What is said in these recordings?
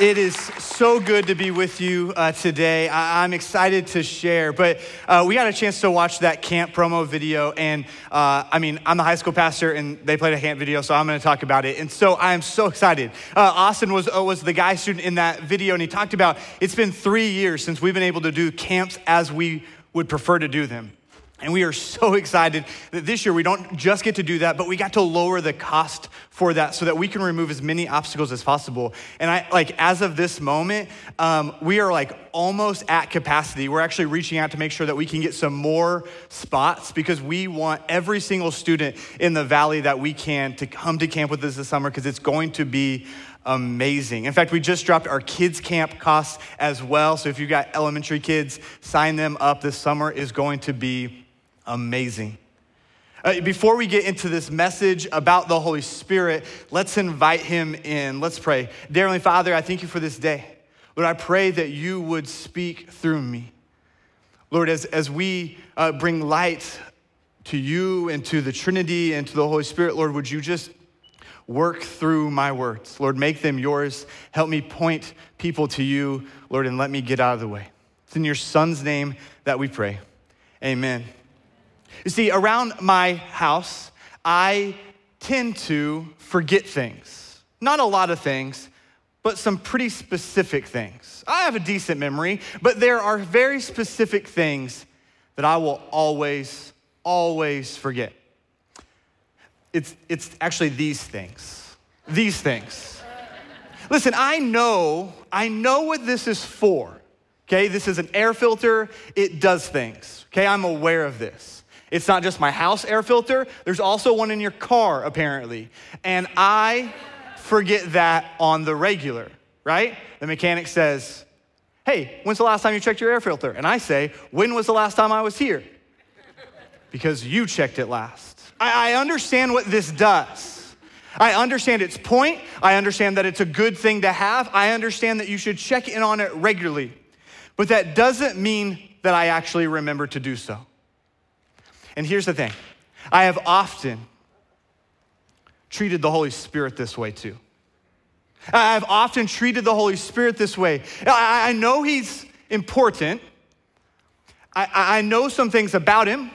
It is so good to be with you uh, today. I- am excited to share, but uh, we got a chance to watch that camp promo video. And uh, I mean, I'm the high school pastor, and they played a camp video, so I'm going to talk about it. And so I am so excited. Uh, Austin was, uh, was the guy student in that video, and he talked about it's been three years since we've been able to do camps as we would prefer to do them. And we are so excited that this year we don't just get to do that, but we got to lower the cost for that so that we can remove as many obstacles as possible. And I, like, as of this moment, um, we are like almost at capacity. We're actually reaching out to make sure that we can get some more spots because we want every single student in the valley that we can to come to camp with us this summer because it's going to be amazing. In fact, we just dropped our kids' camp costs as well. So if you've got elementary kids, sign them up. This summer is going to be amazing. Uh, before we get into this message about the Holy Spirit, let's invite him in. Let's pray. Dear Heavenly Father, I thank you for this day. Lord, I pray that you would speak through me. Lord, as, as we uh, bring light to you and to the Trinity and to the Holy Spirit, Lord, would you just work through my words? Lord, make them yours. Help me point people to you, Lord, and let me get out of the way. It's in your Son's name that we pray. Amen. You see, around my house, I tend to forget things. Not a lot of things, but some pretty specific things. I have a decent memory, but there are very specific things that I will always, always forget. It's, it's actually these things. These things. Listen, I know, I know what this is for. Okay, this is an air filter, it does things. Okay, I'm aware of this. It's not just my house air filter, there's also one in your car, apparently. And I forget that on the regular, right? The mechanic says, Hey, when's the last time you checked your air filter? And I say, When was the last time I was here? Because you checked it last. I, I understand what this does. I understand its point. I understand that it's a good thing to have. I understand that you should check in on it regularly. But that doesn't mean that I actually remember to do so. And here's the thing I have often treated the Holy Spirit this way too. I've often treated the Holy Spirit this way. I, know He's important, I, I know some things about Him.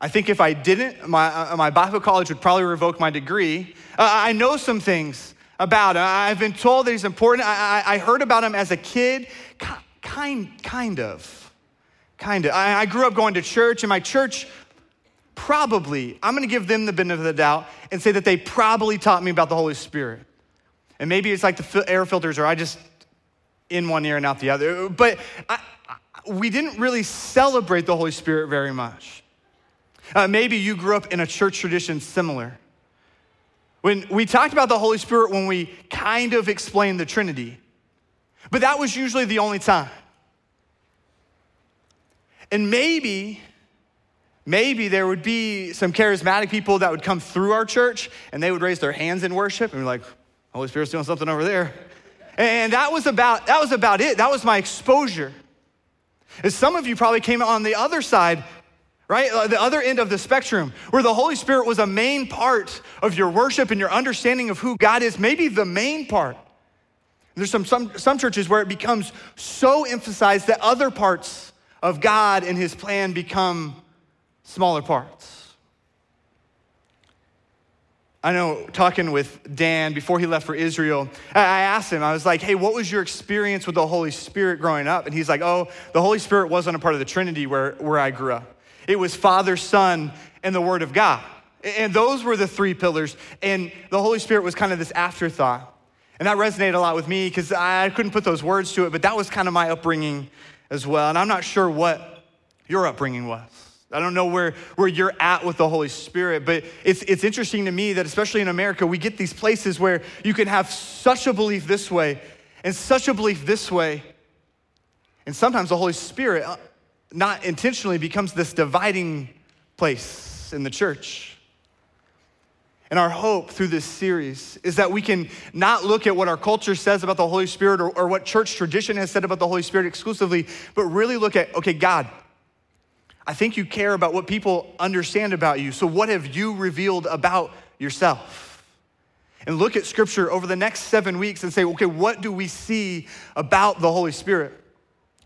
I think if I didn't, my, uh, my Bible college would probably revoke my degree. Uh, I know some things about him. I've been told that he's important. I, I, I heard about him as a kid, kind, kind of. Kind of. I, I grew up going to church, and my church probably, I'm gonna give them the benefit of the doubt and say that they probably taught me about the Holy Spirit. And maybe it's like the air filters, or I just in one ear and out the other. But I, we didn't really celebrate the Holy Spirit very much. Uh, maybe you grew up in a church tradition similar. When we talked about the Holy Spirit when we kind of explained the Trinity, but that was usually the only time. And maybe, maybe there would be some charismatic people that would come through our church and they would raise their hands in worship and be like, Holy Spirit's doing something over there. And that was about, that was about it. That was my exposure. As some of you probably came on the other side, right? Uh, the other end of the spectrum, where the Holy Spirit was a main part of your worship and your understanding of who God is, maybe the main part. There's some, some, some churches where it becomes so emphasized that other parts of God and his plan become smaller parts. I know talking with Dan before he left for Israel, I asked him, I was like, hey, what was your experience with the Holy Spirit growing up? And he's like, oh, the Holy Spirit wasn't a part of the Trinity where, where I grew up. It was Father, Son, and the Word of God. And those were the three pillars. And the Holy Spirit was kind of this afterthought. And that resonated a lot with me because I couldn't put those words to it, but that was kind of my upbringing as well. And I'm not sure what your upbringing was. I don't know where, where you're at with the Holy Spirit, but it's, it's interesting to me that, especially in America, we get these places where you can have such a belief this way and such a belief this way. And sometimes the Holy Spirit, uh, not intentionally, becomes this dividing place in the church. And our hope through this series is that we can not look at what our culture says about the Holy Spirit or, or, what church tradition has said about the Holy Spirit exclusively, but really look at, okay, God, I think you care about what people understand about you. So, what have you revealed about yourself? and look at Scripture over the next seven weeks and say, okay, what do we see about the Holy Spirit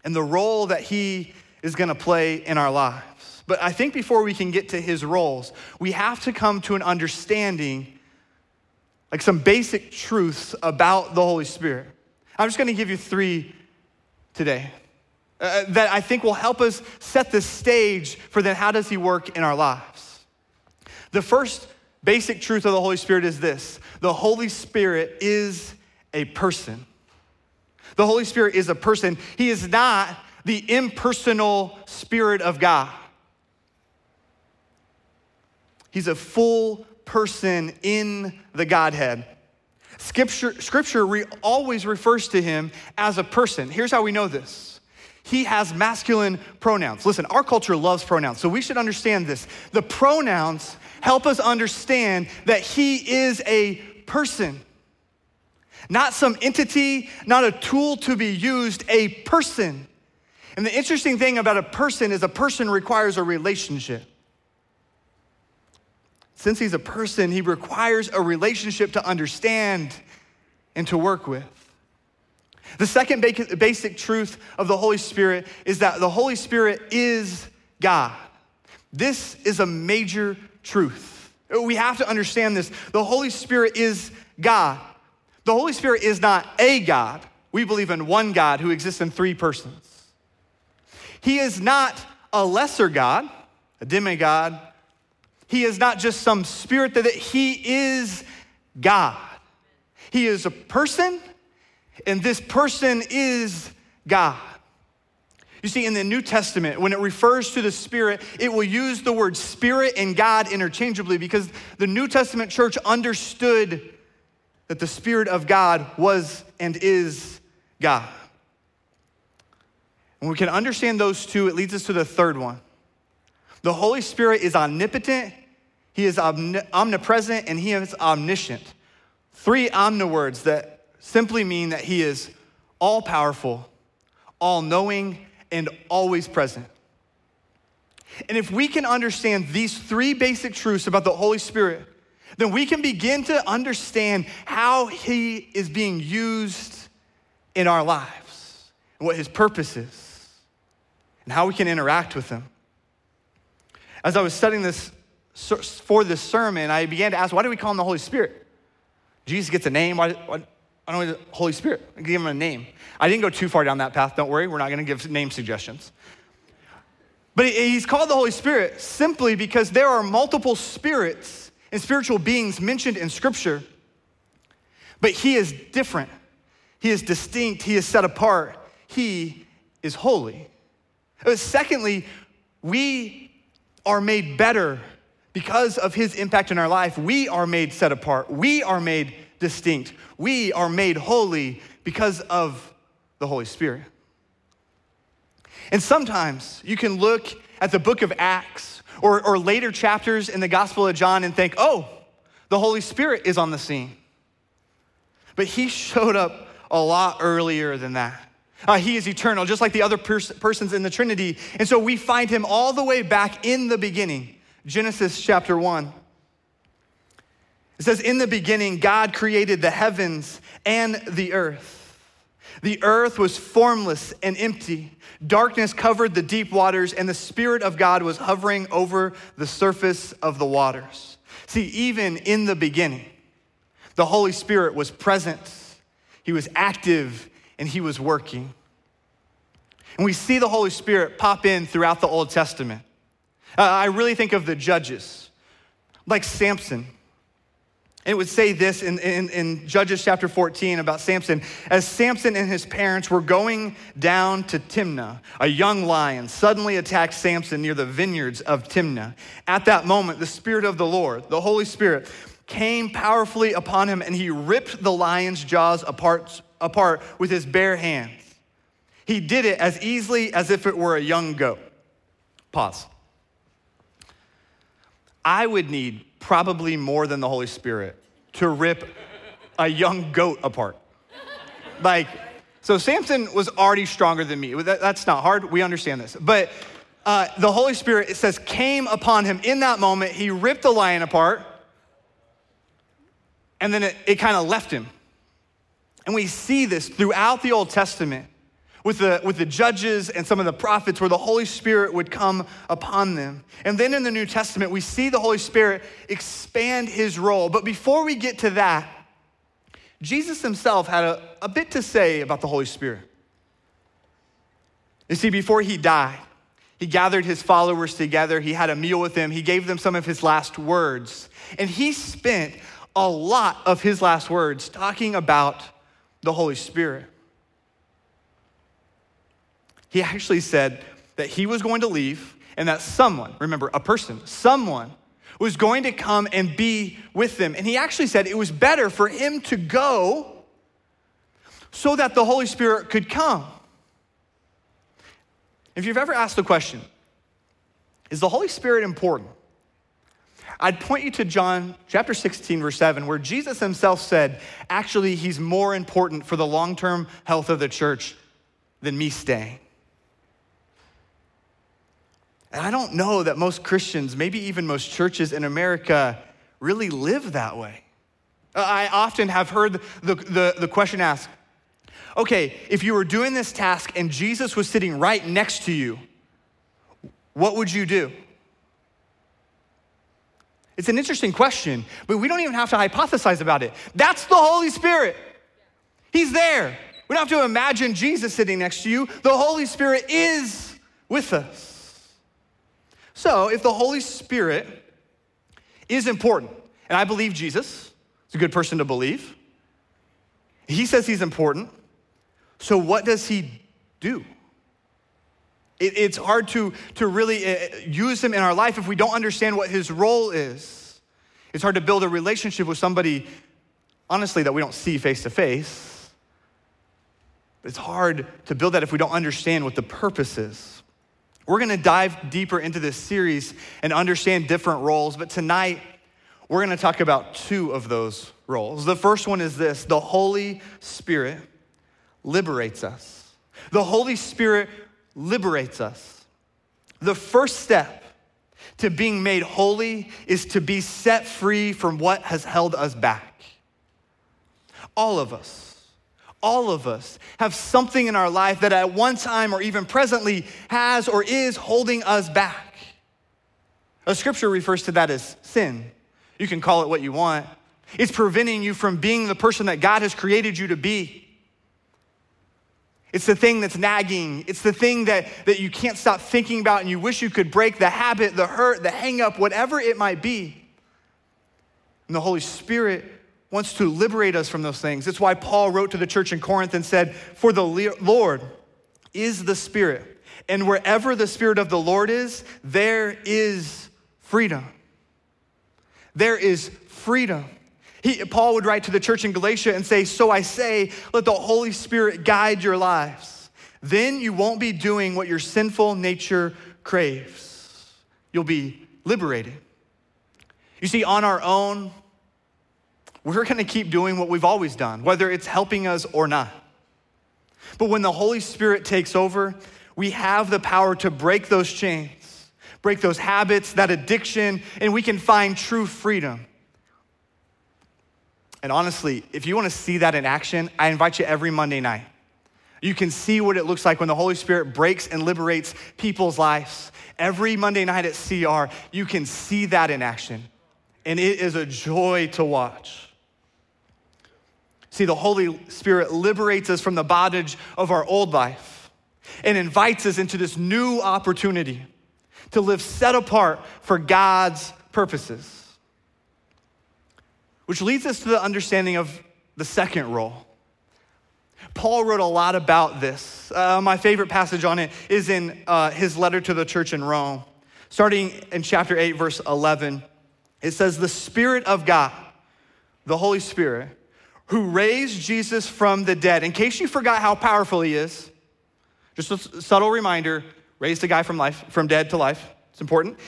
and the role that He is gonna play in our lives? But I think before we can get to His roles, we have to come to an understanding, like some basic truths about the Holy Spirit. I'm just gonna give you three today. Uh, that I think will help us set the stage for then how does he work in our lives. The first basic truth of the Holy Spirit is this the Holy Spirit is a person. The Holy Spirit is a person. He is not the impersonal Spirit of God. He's a full person in the Godhead. Scripture, scripture re, always refers to him as a person. Here's how we know this he has masculine pronouns. Listen, our culture loves pronouns, so we should understand this. The pronouns help us understand that he is a person, not some entity, not a tool to be used, a person. And the interesting thing about a person is a person requires a relationship. Since he's a person, he requires a relationship to understand and to work with. The second basic truth of the Holy Spirit is that the Holy Spirit is God. This is a major truth. We have to understand this. The Holy Spirit is God. The Holy Spirit is not a God. We believe in one God who exists in three persons. He is not a lesser God, a demigod. He is not just some spirit that he is God. He is a person and this person is God. You see, in the New Testament, when it refers to the Spirit, it will use the word Spirit and God interchangeably because the New Testament church understood that the Spirit of God was and is God. When we can understand those two, it leads us to the third one. The Holy Spirit is omnipotent, He is omnipresent, and He is omniscient. Three omni words that simply mean that he is all powerful, all knowing, and always present. And if we can understand these three basic truths about the Holy Spirit, then we can begin to understand how he is being used in our lives and what his purpose is and how we can interact with him. As I was studying this for this sermon, I began to ask, why do we call him the Holy Spirit? Jesus gets a name. Why, why, I don't know, Holy Spirit. I give him a name. I didn't go too far down that path, don't worry. We're not going to give name suggestions. But he's called the Holy Spirit simply because there are multiple spirits and spiritual beings mentioned in Scripture. But he is different, he is distinct, he is set apart, he is holy. Uh, secondly, we are made better because of his impact in our life. We are made set apart, we are made distinct. We are made holy because of the Holy Spirit. And sometimes you can look at the book of Acts or, or later chapters in the Gospel of John and think, oh, the Holy Spirit is on the scene. But he showed up a lot earlier than that. Uh, he is eternal, just like the other pers- persons in the Trinity. And so we find him all the way back in the beginning, Genesis chapter 1. It says, In the beginning, God created the heavens and the earth. The earth was formless and empty. Darkness covered the deep waters, and the Spirit of God was hovering over the surface of the waters. See, even in the beginning, the Holy Spirit was present, He was active, and He was working. And we see the Holy Spirit pop in throughout the Old Testament. Uh, I really think of the judges, like Samson. It would say this in, in, in, Judges chapter 14 about Samson. As Samson and his parents were going down to Timnah, a young lion suddenly attacked Samson near the vineyards of Timnah. At that moment, the Spirit of the Lord, the Holy Spirit, came powerfully upon him and he ripped the lion's jaws apart, apart with his bare hands. He did it as easily as if it were a young goat. Pause. I would need probably more than the Holy Spirit to rip a young goat apart. Like, so Samson was already stronger than me. that's not hard. We understand this. But uh, the Holy Spirit, it says, came upon him in that moment. He ripped the lion apart. and then it, it kind of left him. And we see this throughout the Old Testament with the, with the judges and some of the prophets where the Holy Spirit would come upon them. And then in the New Testament, we see the Holy Spirit expand his role. But before we get to that, Jesus himself had a, a bit to say about the Holy Spirit. You see, before he died, he gathered his followers together, he had a meal with them, he gave them some of his last words. And he spent a lot of his last words talking about the Holy Spirit. He actually said that he was going to leave and that someone, remember, a person, someone was going to come and be with them. And he actually said it was better for him to go so that the Holy Spirit could come. If you've ever asked the question, is the Holy Spirit important? I'd point you to John chapter 16, verse 7, where Jesus himself said, actually, he's more important for the long term health of the church than me staying. And I don't know that most Christians, maybe even most churches in America, really live that way. Uh, I often have heard the, the, the question asked okay, if you were doing this task and Jesus was sitting right next to you, what would you do? It's an interesting question, but we don't even have to hypothesize about it. That's the Holy Spirit. He's there. We don't have to imagine Jesus sitting next to you. The Holy Spirit is with us. So, if the Holy Spirit is important, and I believe Jesus is a good person to believe, he says he's important. So, what does he do? It, it's hard to, to really uh, use him in our life if we don't understand what his role is. It's hard to build a relationship with somebody, honestly, that we don't see face to face. It's hard to build that if we don't understand what the purpose is. We're gonna dive deeper into this series and understand different roles, but tonight we're gonna talk about two of those roles. The first one is this the Holy Spirit liberates us. The Holy Spirit liberates us. The first step to being made holy is to be set free from what has held us back. All of us, all of us have something in our life that at one time or even presently has or is holding us back. A scripture refers to that as sin. You can call it what you want. It's preventing you from being the person that God has created you to be. It's the thing that's nagging. It's the thing that, that you can't stop thinking about and you wish you could break the habit, the hurt, the hang up, whatever it might be. And the Holy Spirit wants to liberate us from those things. It's why Paul wrote to the church in Corinth and said, For the Lord is the Spirit. And wherever the Spirit of the Lord is, there is freedom. There is freedom. He, Paul would write to the church in Galatia and say, So I say, let the Holy Spirit guide your lives. Then you won't be doing what your sinful nature craves. You'll be liberated. You see, on our own, we're gonna keep doing what we've always done, whether it's helping us or not. But when the Holy Spirit takes over, we have the power to break those chains, break those habits, that addiction, and we can find true freedom. And honestly, if you want to see that in action, I invite you every Monday night. You can see what it looks like when the Holy Spirit breaks and liberates people's lives. Every Monday night at CR, you can see that in action. And it is a joy to watch. See, the Holy Spirit liberates us from the bondage of our old life and invites us into this new opportunity to live set apart for God's purposes. Which leads us to the understanding of the second role. Paul wrote a lot about this. Uh, my favorite passage on it is in uh, his letter to the church in Rome. Starting in chapter 8, verse 11, it says, The Spirit of God, the Holy Spirit, who raised Jesus from the dead. In case you forgot how powerful he is, just a subtle reminder raised a guy from life, from dead to life. It's important.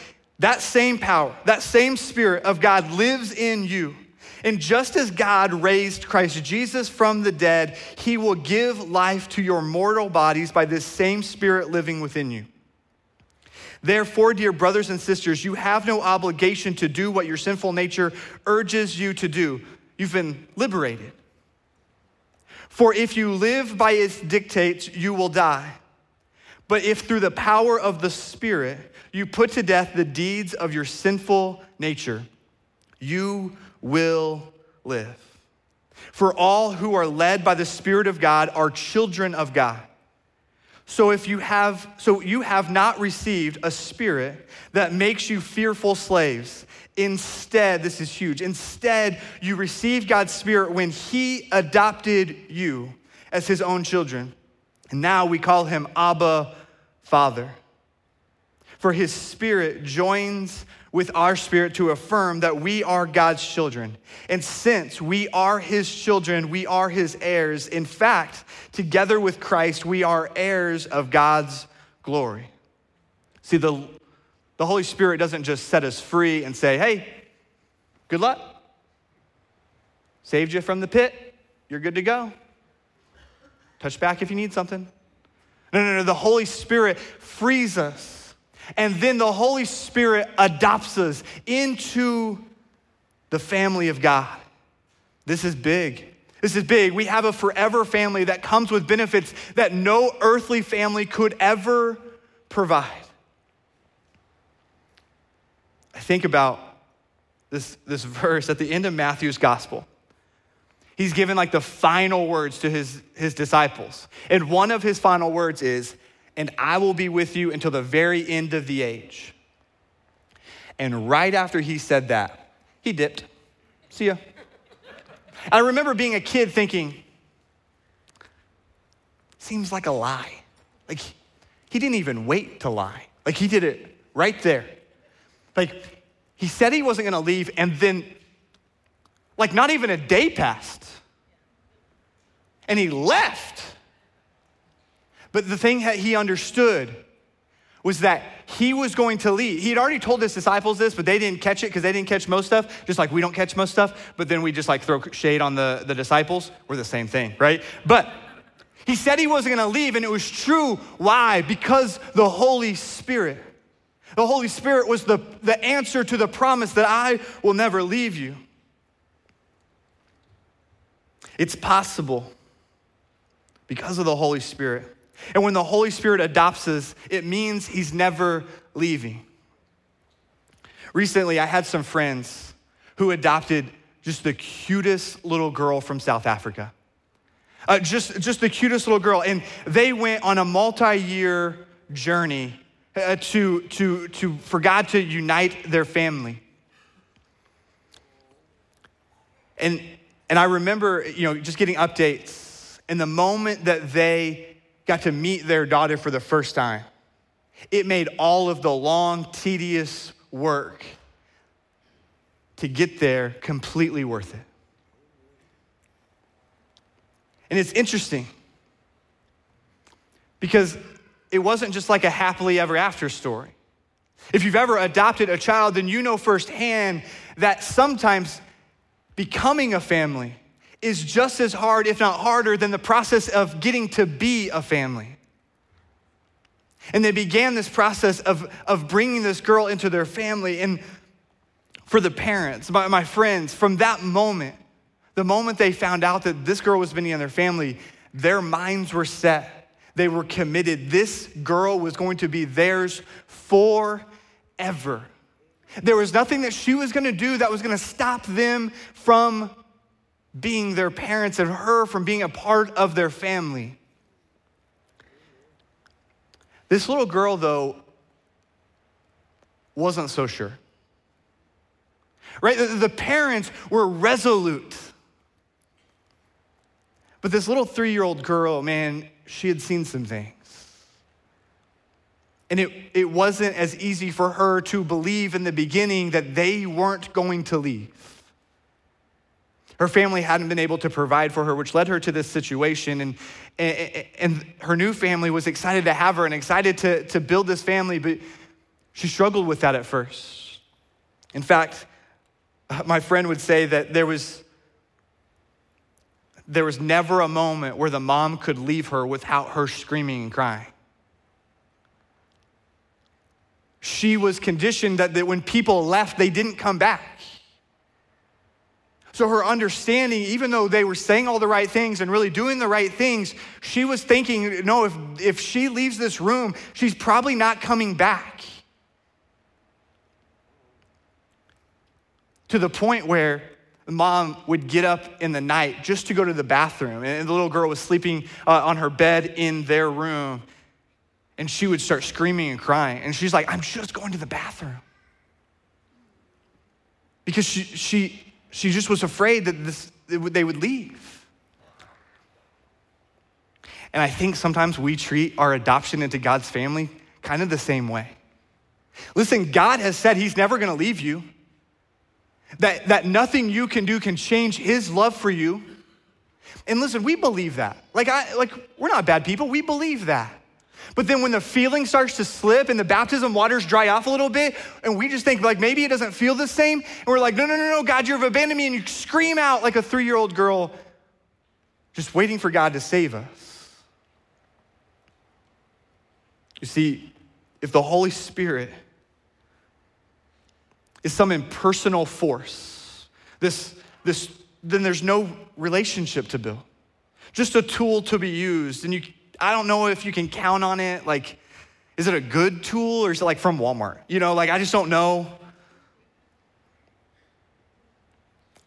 That same power, that same Spirit of God lives in you. And just as God raised Christ Jesus from the dead, he will give life to your mortal bodies by this same Spirit living within you. Therefore, dear brothers and sisters, you have no obligation to do what your sinful nature urges you to do. You've been liberated. For if you live by its dictates, you will die. But if through the power of the Spirit you put to death the deeds of your sinful nature, you will live. For all who are led by the Spirit of God are children of God. So if you have so you have not received a spirit that makes you fearful slaves. Instead, this is huge. Instead, you received God's spirit when he adopted you as his own children. And now we call him Abba Father. For his spirit joins with our spirit to affirm that we are God's children. And since we are his children, we are his heirs. In fact, together with Christ, we are heirs of God's glory. See, the, the Holy Spirit doesn't just set us free and say, hey, good luck. Saved you from the pit. You're good to go. Touch back if you need something. No, no, no. The Holy Spirit frees us and then the Holy Spirit adopts us into the family of God. This is big. This is big. We have a forever family that comes with benefits that no earthly family could ever provide. I think about this, this verse at the end of Matthew's gospel. He's given like the final words to his, his disciples. And one of his final words is, and I will be with you until the very end of the age. And right after he said that, he dipped. See ya. I remember being a kid thinking, seems like a lie. Like, he didn't even wait to lie. Like, he did it right there. Like, he said he wasn't gonna leave, and then, like, not even a day passed. And he left. But the thing that he understood was that he was going to leave. He had already told his disciples this, but they didn't catch it because they didn't catch most stuff, just like we don't catch most stuff, but then we just like throw shade on the, the disciples. We're the same thing, right? But he said he wasn't gonna leave, and it was true. Why? Because the Holy Spirit. The Holy Spirit was the, the answer to the promise that I will never leave you. It's possible because of the Holy Spirit and when the Holy Spirit adopts us, it means He's never leaving. Recently, I had some friends who adopted just the cutest little girl from South Africa. Uh, just, just the cutest little girl. And they went on a multi year journey uh, to, to, to, for God to unite their family. And, and I remember, you know, just getting updates. And the moment that they got to meet their daughter for the first time. It made all of the long, tedious work to get there completely worth it. And it's interesting because it wasn't just like a happily ever after story. If you've ever adopted a child, then you know firsthand that sometimes becoming a family is just as hard, if not harder, than the process of getting to be a family. And they began this process of, of bringing this girl into their family. And for the parents, my, my friends, from that moment, the moment they found out that this girl was being in their family, their minds were set. They were committed. This girl was going to be theirs forever. There was nothing that she was going to do that was going to stop them from being their parents and her from being a part of their family. This little girl, though, wasn't so sure. Right? The, the parents were resolute. But this little three year old girl, man, she had seen some things. And it, it wasn't as easy for her to believe in the beginning that they weren't going to leave. Her family hadn't been able to provide for her, which led her to this situation. And, and, and, her new family was excited to have her and excited to, to build this family, but she struggled with that at first. In fact, my friend would say that there was, there was never a moment where the mom could leave her without her screaming and crying. She was conditioned that, that when people left, they didn't come back. So her understanding, even though they were saying all the right things and really doing the right things, she was thinking, no, if, if she leaves this room, she's probably not coming back. To the point where mom would get up in the night just to go to the bathroom, and the little girl was sleeping uh, on her bed in their room, and she would start screaming and crying. And she's like, I'm just going to the bathroom. Because she, she, she just was afraid that this, they would leave. And I think sometimes we treat our adoption into God's family kind of the same way. Listen, God has said He's never gonna leave you, that, that nothing you can do can change His love for you. And listen, we believe that. Like, I, like we're not bad people, we believe that. But then when the feeling starts to slip and the baptism waters dry off a little bit, and we just think like maybe it doesn't feel the same, and we're like, no, no, no, no, God, you've abandoned me, and you scream out like a three year old girl, just waiting for God to save us. You see, if the Holy Spirit is some impersonal force, this, this, then there's no relationship to build. Just a tool to be used, and you I don't know if you can count on it. Like, is it a good tool or is it like from Walmart? You know, like I just don't know.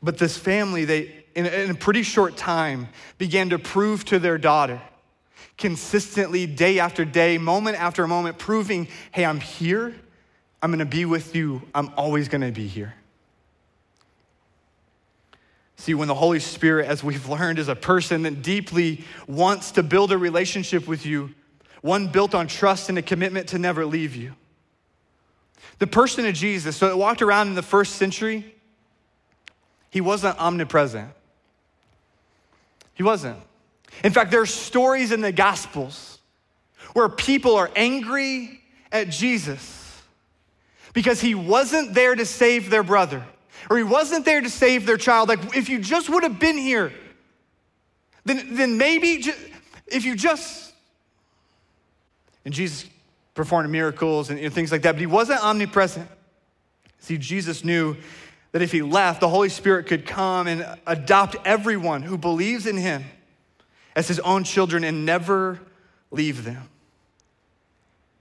But this family, they, in, in a pretty short time, began to prove to their daughter, consistently, day after day, moment after moment, proving, hey, I'm here. I'm gonna be with you. I'm always gonna be here. See, when the Holy Spirit, as we've learned, is a person that deeply wants to build a relationship with you, one built on trust and a commitment to never leave you. The person of Jesus, so it walked around in the first century, he wasn't omnipresent. He wasn't. In fact, there are stories in the Gospels where people are angry at Jesus because he wasn't there to save their brother or he wasn't there to save their child. Like, if you just would have been here, then, then maybe if you just. And Jesus performed miracles and, and things like that, but he wasn't omnipresent. See, Jesus knew that if he left, the Holy Spirit could come and adopt everyone who believes in him as his own children and never leave them.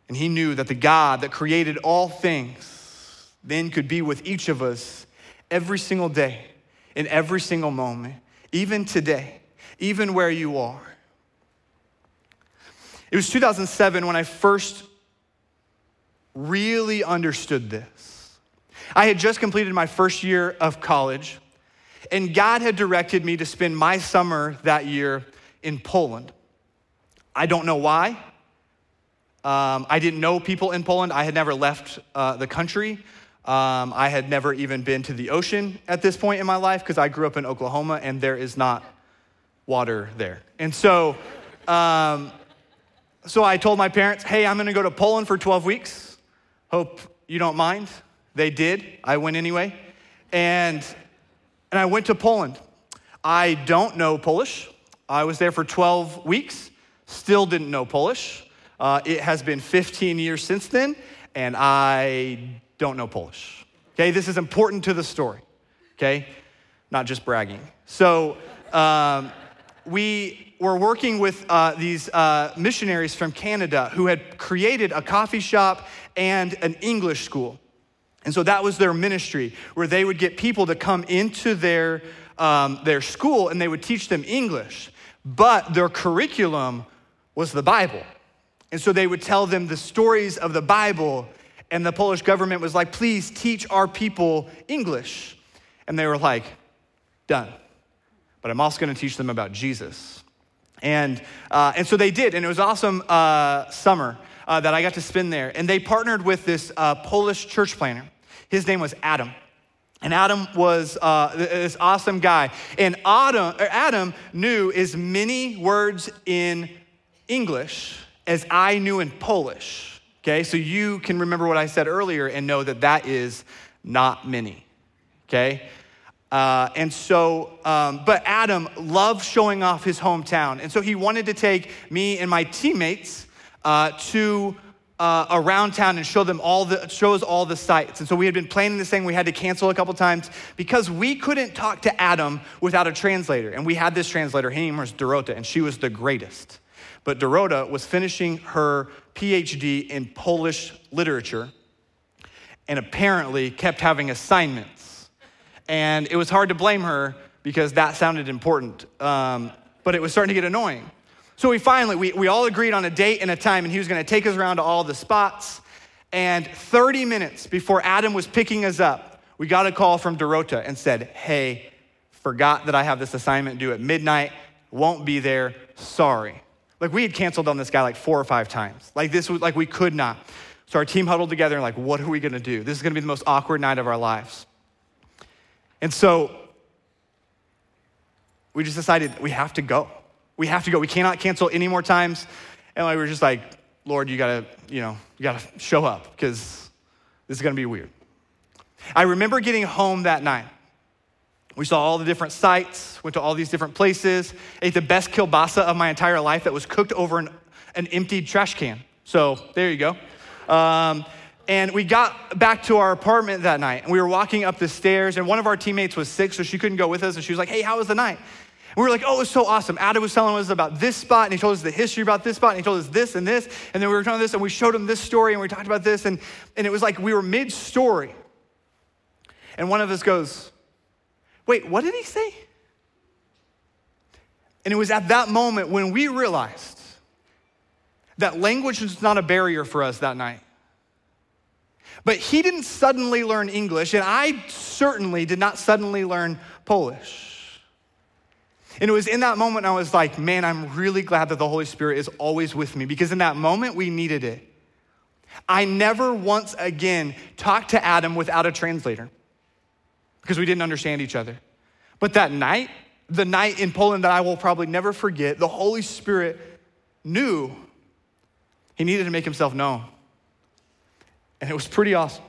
And he knew that the God that created all things then could be with each of us every single day, in every single moment, even today, even where you are. It was 2007 when I first really understood this. I had just completed my first year of college, and God had directed me to spend my summer that year in Poland. I don't know why. Um, I didn't know people in Poland. I had never left uh, the country. Um, I had never even been to the ocean at this point in my life because I grew up in Oklahoma and there is not water there. And so, um, so I told my parents, hey, I'm gonna go to Poland for 12 weeks. Hope you don't mind. They did. I went anyway. And, and I went to Poland. I don't know Polish. I was there for 12 weeks, still didn't know Polish. Uh, it has been 15 years since then, and I don't know Polish. Okay, this is important to the story. Okay, not just bragging. So, um, we were working with uh, these uh, missionaries from Canada who had created a coffee shop and an English school. And so that was their ministry, where they would get people to come into their, um, their school and they would teach them English. But their curriculum was the Bible. And so they would tell them the stories of the Bible and the Polish government was like, please teach our people English. And they were like, done. But I'm also going to teach them about Jesus. And, uh, and so they did. And it was awesome uh, summer uh, that I got to spend there. And they partnered with this uh, Polish church planter. His name was Adam. And Adam was uh, this awesome guy. And Adam, Adam knew as many words in English as I knew in Polish. Okay, so you can remember what I said earlier and know that that is not many. Okay? Uh, and so, um, but Adam loved showing off his hometown. And so he wanted to take me and my teammates uh, to uh, around town and show them all the shows all the sites. And so we had been planning this thing. We had to cancel a couple times because we couldn't talk to Adam without a translator. And we had this translator. Her name was Dorota, and she was the greatest. But Dorota was finishing her PhD in Polish literature, and apparently kept having assignments. And it was hard to blame her because that sounded important, um, but it was starting to get annoying. So we finally, we, we all agreed on a date and a time, and he was gonna take us around to all the spots. And 30 minutes before Adam was picking us up, we got a call from Dorota and said, Hey, forgot that I have this assignment due at midnight, won't be there, sorry. Like we had canceled on this guy like four or five times. Like this was like we could not. So our team huddled together and like, what are we gonna do? This is gonna be the most awkward night of our lives. And so we just decided we have to go. We have to go. We cannot cancel any more times. And like, we were just like, Lord, you gotta, you know, you gotta show up because this is gonna be weird. I remember getting home that night. We saw all the different sites, went to all these different places, ate the best kielbasa of my entire life that was cooked over an, an emptied trash can. So there you go. Um, and we got back to our apartment that night, and we were walking up the stairs, and one of our teammates was sick, so she couldn't go with us. And she was like, Hey, how was the night? And we were like, Oh, it was so awesome. Adam was telling us about this spot, and he told us the history about this spot, and he told us this and this. And then we were telling this, and we showed him this story, and we talked about this, and, and it was like we were mid story. And one of us goes, Wait, what did he say? And it was at that moment when we realized that language was not a barrier for us that night. But he didn't suddenly learn English, and I certainly did not suddenly learn Polish. And it was in that moment I was like, man, I'm really glad that the Holy Spirit is always with me because in that moment we needed it. I never once again talked to Adam without a translator because we didn't understand each other. But that night, the night in Poland that I will probably never forget, the Holy Spirit knew he needed to make himself known. And it was pretty awesome.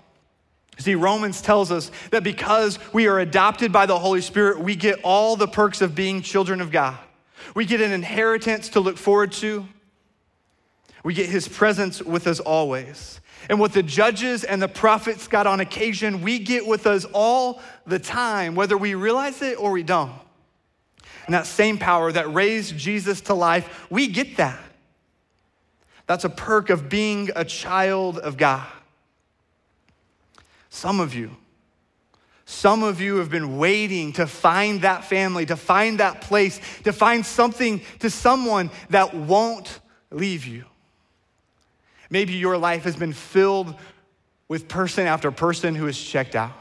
See, Romans tells us that because we are adopted by the Holy Spirit, we get all the perks of being children of God. We get an inheritance to look forward to. We get his presence with us always. And what the judges and the prophets got on occasion, we get with us all the time, whether we realize it or we don't. And that same power that raised Jesus to life, we get that. That's a perk of being a child of God. Some of you, some of you have been waiting to find that family, to find that place, to find something to someone that won't leave you. Maybe your life has been filled with person after person who is checked out.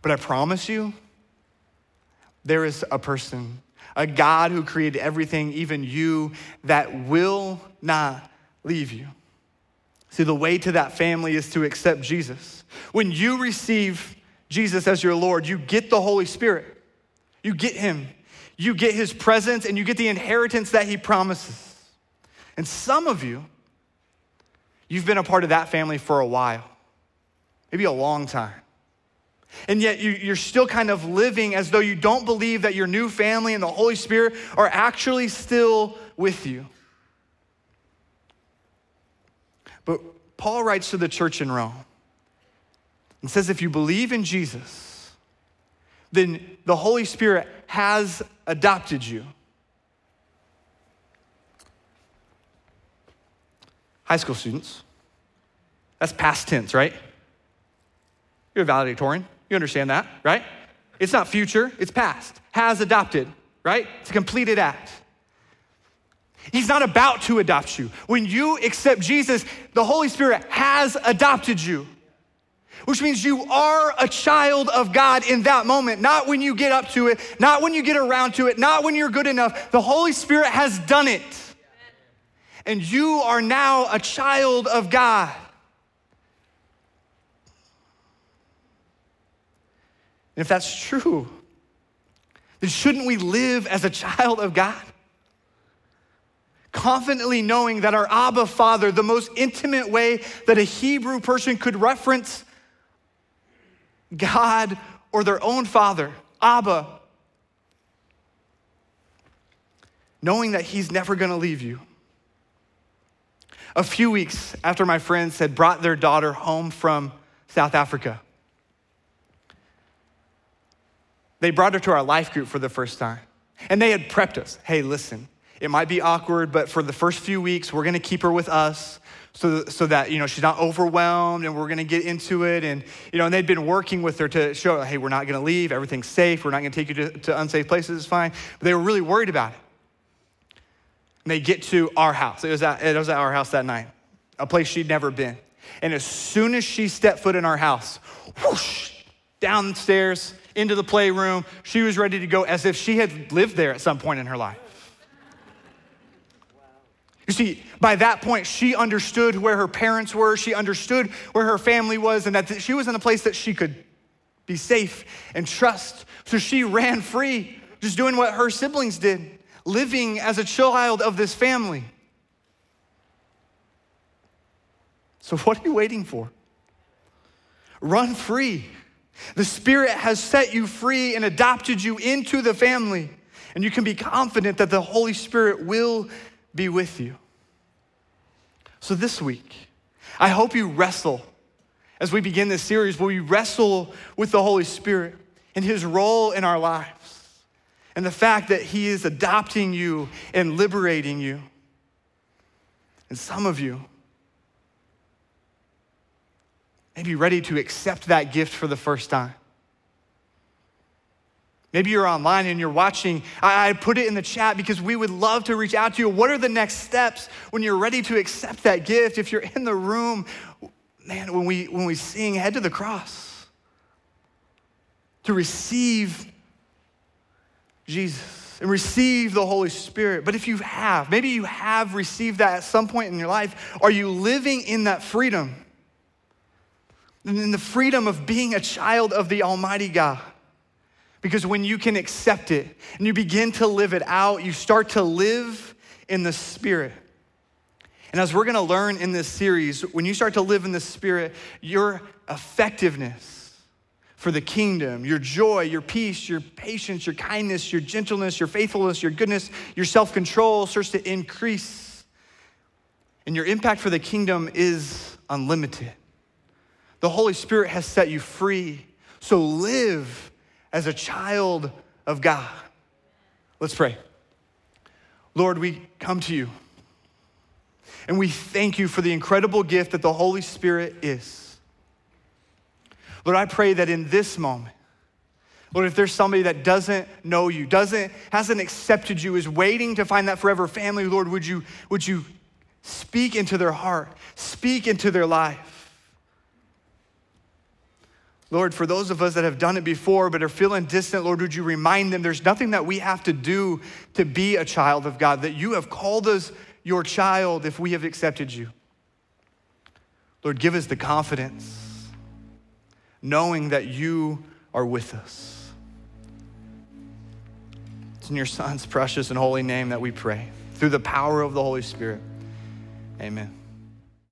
But I promise you, there is a person, a God who created everything, even you, that will not leave you. See, the way to that family is to accept Jesus. When you receive Jesus as your Lord, you get the Holy Spirit. You get Him. You get His presence and you get the inheritance that He promises. And some of you, You've been a part of that family for a while, maybe a long time. And yet you're still kind of living as though you don't believe that your new family and the Holy Spirit are actually still with you. But Paul writes to the church in Rome and says if you believe in Jesus, then the Holy Spirit has adopted you. High school students, that's past tense, right? You're a valedictorian. You understand that, right? It's not future, it's past. Has adopted, right? It's a completed act. He's not about to adopt you. When you accept Jesus, the Holy Spirit has adopted you, which means you are a child of God in that moment, not when you get up to it, not when you get around to it, not when you're good enough. The Holy Spirit has done it and you are now a child of God. And if that's true, then shouldn't we live as a child of God? Confidently knowing that our Abba Father, the most intimate way that a Hebrew person could reference God or their own father, Abba, knowing that He's never gonna leave you a few weeks after my friends had brought their daughter home from South Africa. They brought her to our life group for the first time. And they had prepped us hey, listen, it might be awkward, but for the first few weeks, we're gonna keep her with us so, so that you know she's not overwhelmed and we're going to get into it and you know and they'd been working with her to show hey we're not going to leave everything's safe we're not going to take you to, to unsafe places it's fine but they were really worried about it and they get to our house. It was, at, it was at our house that night a place she'd never been. And as soon as she stepped foot in our house whoosh downstairs into the playroom she was ready to go as if she had lived there at some point in her life. You see, by that point, she understood where her parents were, she understood where her family was, and that she was in a place that she could be safe and trust. So she ran free, just doing what her siblings did, living as a child of this family. So, what are you waiting for? Run free. The Spirit has set you free and adopted you into the family. And you can be confident that the Holy Spirit will be with you. So this week, I hope you wrestle as we begin this series where we wrestle with the Holy Spirit and his role in our lives and the fact that he is adopting you and liberating you. And some of you may be ready to accept that gift for the first time. Maybe you're online and you're watching. I, put it in the chat because we would love to reach out to you. What are the next steps when you're ready to accept that gift? If you're in the room, man, when we when we sing head to the cross to receive Jesus and receive the Holy Spirit. But if you have, maybe you have received that at some point in your life, are you living in that freedom? In the freedom of being a child of the Almighty God. Because when you can accept it and you begin to live it out, you start to live in the Spirit. And as we're gonna learn in this series, when you start to live in the Spirit, your effectiveness for the kingdom, your joy, your peace, your patience, your kindness, your gentleness, your faithfulness, your goodness, your self control starts to increase. And your impact for the kingdom is unlimited. The Holy Spirit has set you free. So live as a child of God. Let's pray. Lord, we come to you and we thank you for the incredible gift that the Holy Spirit is. Lord, I pray that in this moment, Lord, if there's somebody that doesn't know you, doesn't, hasn't accepted you, is waiting to find that forever family, Lord, would you, would you speak into their heart, speak into their life? Lord, for those of us that have done it before but are feeling distant, Lord, would you remind them there's nothing that we have to do to be a child of God, that you have called us your child if we have accepted you. Lord, give us the confidence, knowing that you are with us. It's in your Son's precious and holy name that we pray, through the power of the Holy Spirit. Amen.